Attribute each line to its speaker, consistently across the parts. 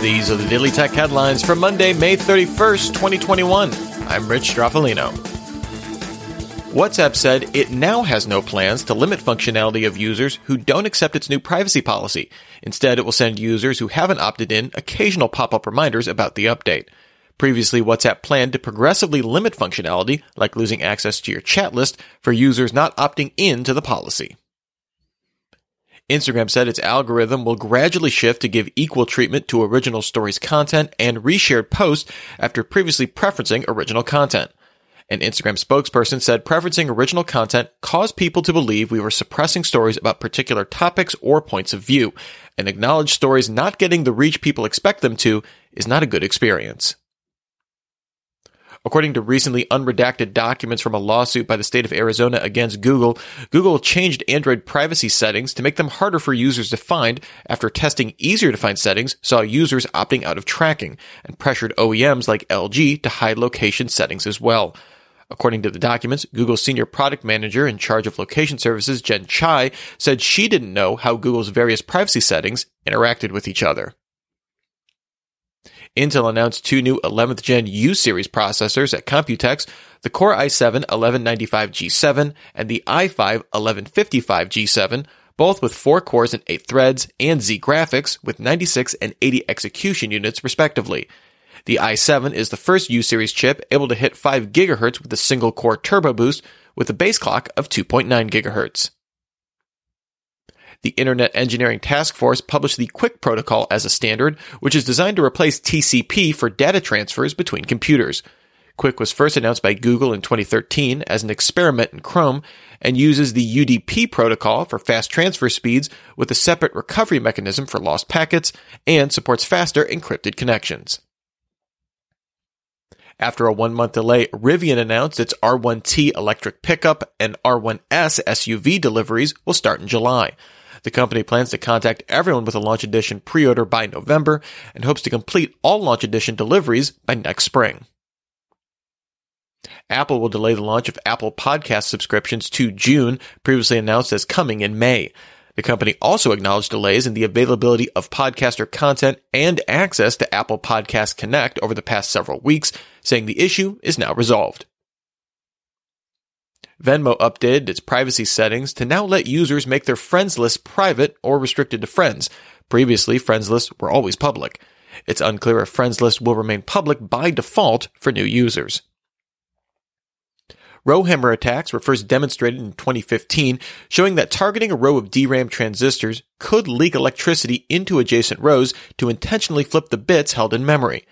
Speaker 1: These are the Daily Tech headlines for Monday, May 31st, 2021. I'm Rich Stroffolino. WhatsApp said it now has no plans to limit functionality of users who don't accept its new privacy policy. Instead, it will send users who haven't opted in occasional pop-up reminders about the update. Previously, WhatsApp planned to progressively limit functionality, like losing access to your chat list, for users not opting in to the policy. Instagram said its algorithm will gradually shift to give equal treatment to original stories content and reshared posts after previously preferencing original content. An Instagram spokesperson said preferencing original content caused people to believe we were suppressing stories about particular topics or points of view, and acknowledged stories not getting the reach people expect them to is not a good experience. According to recently unredacted documents from a lawsuit by the state of Arizona against Google, Google changed Android privacy settings to make them harder for users to find after testing easier to find settings saw users opting out of tracking and pressured OEMs like LG to hide location settings as well. According to the documents, Google's senior product manager in charge of location services, Jen Chai, said she didn't know how Google's various privacy settings interacted with each other. Intel announced two new 11th gen U series processors at Computex, the Core i7 1195G7 and the i5 1155G7, both with 4 cores and 8 threads, and Xe graphics with 96 and 80 execution units respectively. The i7 is the first U series chip able to hit 5 GHz with a single core turbo boost with a base clock of 2.9 GHz. The Internet Engineering Task Force published the QUIC protocol as a standard, which is designed to replace TCP for data transfers between computers. QUIC was first announced by Google in 2013 as an experiment in Chrome and uses the UDP protocol for fast transfer speeds with a separate recovery mechanism for lost packets and supports faster encrypted connections. After a one month delay, Rivian announced its R1T electric pickup and R1S SUV deliveries will start in July. The company plans to contact everyone with a launch edition pre-order by November and hopes to complete all launch edition deliveries by next spring. Apple will delay the launch of Apple Podcast subscriptions to June, previously announced as coming in May. The company also acknowledged delays in the availability of podcaster content and access to Apple Podcast Connect over the past several weeks, saying the issue is now resolved. Venmo updated its privacy settings to now let users make their friends list private or restricted to friends. Previously, friends lists were always public. It's unclear if friends lists will remain public by default for new users. Rowhammer attacks were first demonstrated in 2015, showing that targeting a row of DRAM transistors could leak electricity into adjacent rows to intentionally flip the bits held in memory.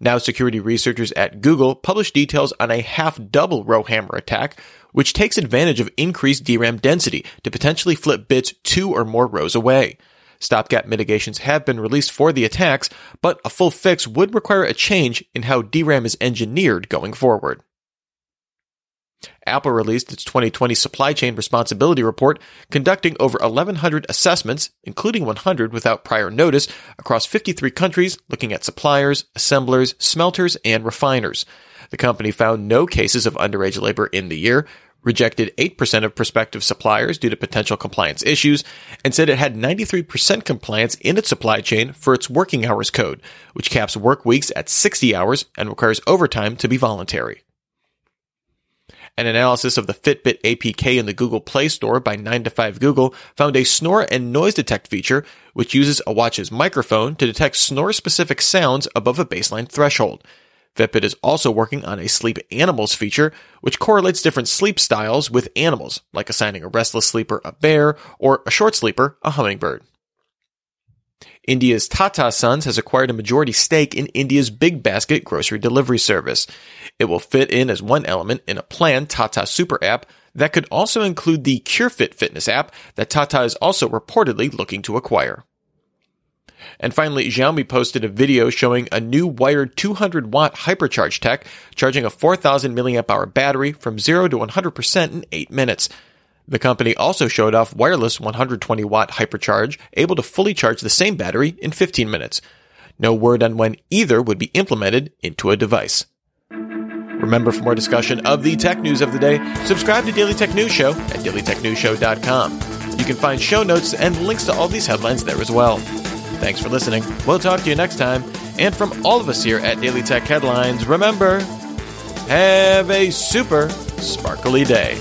Speaker 1: Now security researchers at Google published details on a half double Rowhammer attack, which takes advantage of increased DRAM density to potentially flip bits two or more rows away. Stopgap mitigations have been released for the attacks, but a full fix would require a change in how DRAM is engineered going forward. Apple released its 2020 Supply Chain Responsibility Report, conducting over 1,100 assessments, including 100 without prior notice, across 53 countries, looking at suppliers, assemblers, smelters, and refiners. The company found no cases of underage labor in the year, rejected 8% of prospective suppliers due to potential compliance issues, and said it had 93% compliance in its supply chain for its working hours code, which caps work weeks at 60 hours and requires overtime to be voluntary. An analysis of the Fitbit APK in the Google Play Store by 9to5 Google found a snore and noise detect feature, which uses a watch's microphone to detect snore specific sounds above a baseline threshold. Fitbit is also working on a sleep animals feature, which correlates different sleep styles with animals, like assigning a restless sleeper a bear or a short sleeper a hummingbird. India's Tata Sons has acquired a majority stake in India's Big Basket grocery delivery service. It will fit in as one element in a planned Tata Super app that could also include the CureFit fitness app that Tata is also reportedly looking to acquire. And finally, Xiaomi posted a video showing a new wired 200 watt hypercharge tech charging a 4000 milliamp hour battery from 0 to 100% in 8 minutes. The company also showed off wireless 120 watt hypercharge, able to fully charge the same battery in 15 minutes. No word on when either would be implemented into a device. Remember, for more discussion of the tech news of the day, subscribe to Daily Tech News Show at dailytechnewsshow.com. You can find show notes and links to all these headlines there as well. Thanks for listening. We'll talk to you next time. And from all of us here at Daily Tech Headlines, remember, have a super sparkly day.